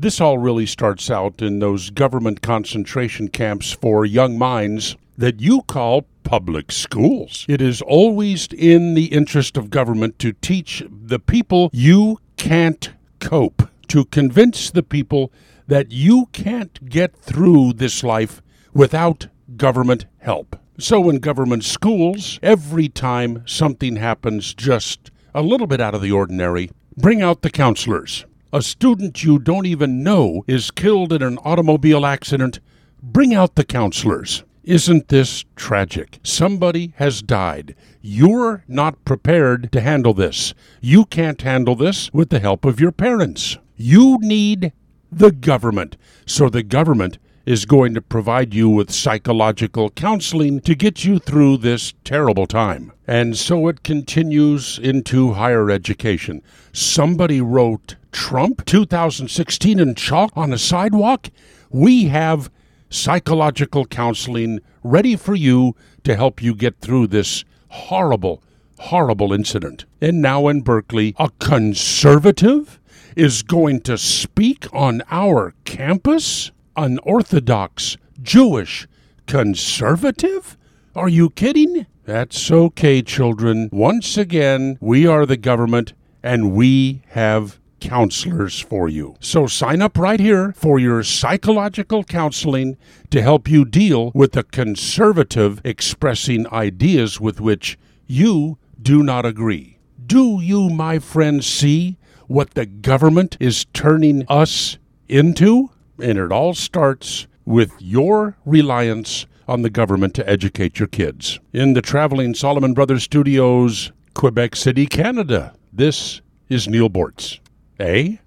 This all really starts out in those government concentration camps for young minds that you call public schools. It is always in the interest of government to teach the people you can't cope, to convince the people that you can't get through this life without government help. So, in government schools, every time something happens just a little bit out of the ordinary, bring out the counselors. A student you don't even know is killed in an automobile accident, bring out the counselors. Isn't this tragic? Somebody has died. You're not prepared to handle this. You can't handle this with the help of your parents. You need the government. So the government is going to provide you with psychological counseling to get you through this terrible time. And so it continues into higher education. Somebody wrote Trump 2016 in chalk on a sidewalk. We have psychological counseling ready for you to help you get through this horrible, horrible incident. And now in Berkeley, a conservative is going to speak on our campus? An Orthodox Jewish conservative? Are you kidding? That's okay, children. Once again, we are the government and we have counselors for you. So sign up right here for your psychological counseling to help you deal with the conservative expressing ideas with which you do not agree. Do you, my friends, see what the government is turning us into? And it all starts with your reliance on the government to educate your kids. In the traveling Solomon Brothers Studios, Quebec City, Canada, this is Neal Boortz. Eh?